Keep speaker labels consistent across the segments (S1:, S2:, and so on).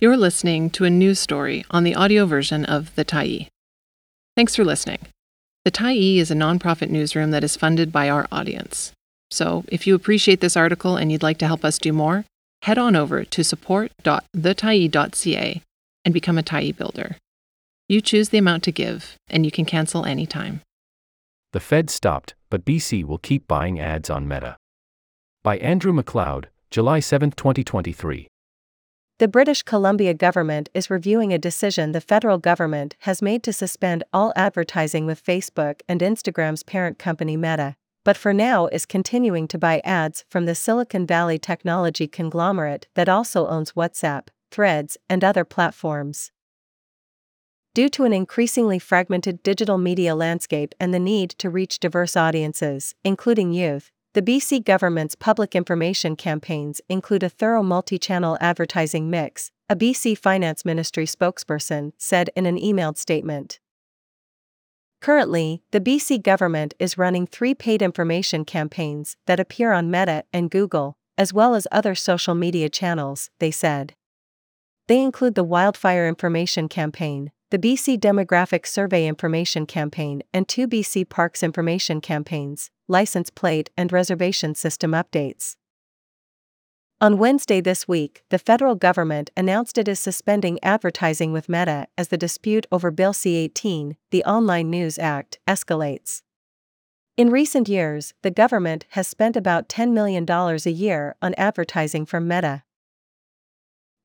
S1: You're listening to a news story on the audio version of The Tyee. Thanks for listening. The Tyee is a nonprofit newsroom that is funded by our audience. So, if you appreciate this article and you'd like to help us do more, head on over to support.thetyee.ca and become a Tyee builder. You choose the amount to give, and you can cancel anytime.
S2: The Fed stopped, but BC will keep buying ads on Meta. By Andrew MacLeod, July 7, 2023.
S3: The British Columbia government is reviewing a decision the federal government has made to suspend all advertising with Facebook and Instagram's parent company Meta, but for now is continuing to buy ads from the Silicon Valley technology conglomerate that also owns WhatsApp, Threads, and other platforms. Due to an increasingly fragmented digital media landscape and the need to reach diverse audiences, including youth, the BC government's public information campaigns include a thorough multi channel advertising mix, a BC Finance Ministry spokesperson said in an emailed statement. Currently, the BC government is running three paid information campaigns that appear on Meta and Google, as well as other social media channels, they said. They include the Wildfire Information Campaign, the BC Demographic Survey Information Campaign, and two BC Parks Information Campaigns, license plate and reservation system updates. On Wednesday this week, the federal government announced it is suspending advertising with Meta as the dispute over Bill C 18, the Online News Act, escalates. In recent years, the government has spent about $10 million a year on advertising from Meta.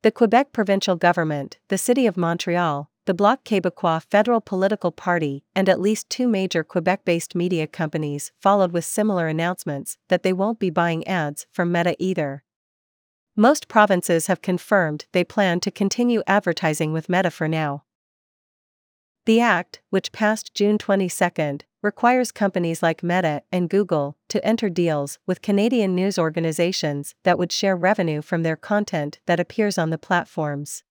S3: The Quebec provincial government, the City of Montreal, the Bloc Québécois federal political party, and at least two major Quebec based media companies followed with similar announcements that they won't be buying ads from Meta either. Most provinces have confirmed they plan to continue advertising with Meta for now. The act, which passed June 22, requires companies like Meta and Google to enter deals with Canadian news organizations that would share revenue from their content that appears on the platforms.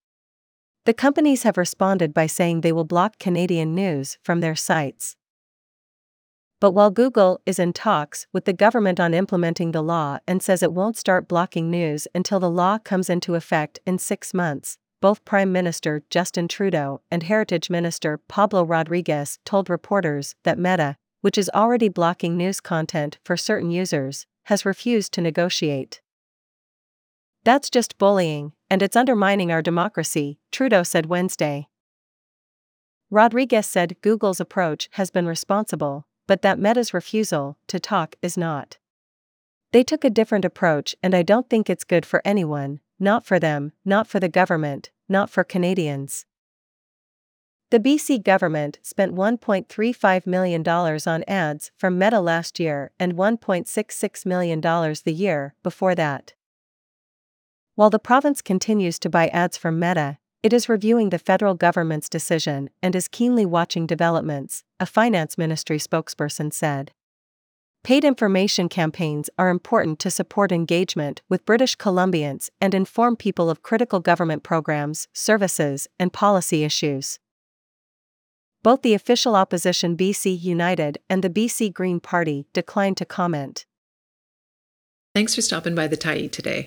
S3: The companies have responded by saying they will block Canadian news from their sites. But while Google is in talks with the government on implementing the law and says it won't start blocking news until the law comes into effect in six months, both Prime Minister Justin Trudeau and Heritage Minister Pablo Rodriguez told reporters that Meta, which is already blocking news content for certain users, has refused to negotiate. That's just bullying, and it's undermining our democracy, Trudeau said Wednesday. Rodriguez said Google's approach has been responsible, but that Meta's refusal to talk is not. They took a different approach, and I don't think it's good for anyone, not for them, not for the government, not for Canadians. The BC government spent $1.35 million on ads from Meta last year and $1.66 million the year before that. While the province continues to buy ads from Meta, it is reviewing the federal government's decision and is keenly watching developments, a finance ministry spokesperson said. Paid information campaigns are important to support engagement with British Columbians and inform people of critical government programs, services, and policy issues. Both the official opposition BC United and the BC Green Party declined to comment.
S1: Thanks for stopping by the Tyee today.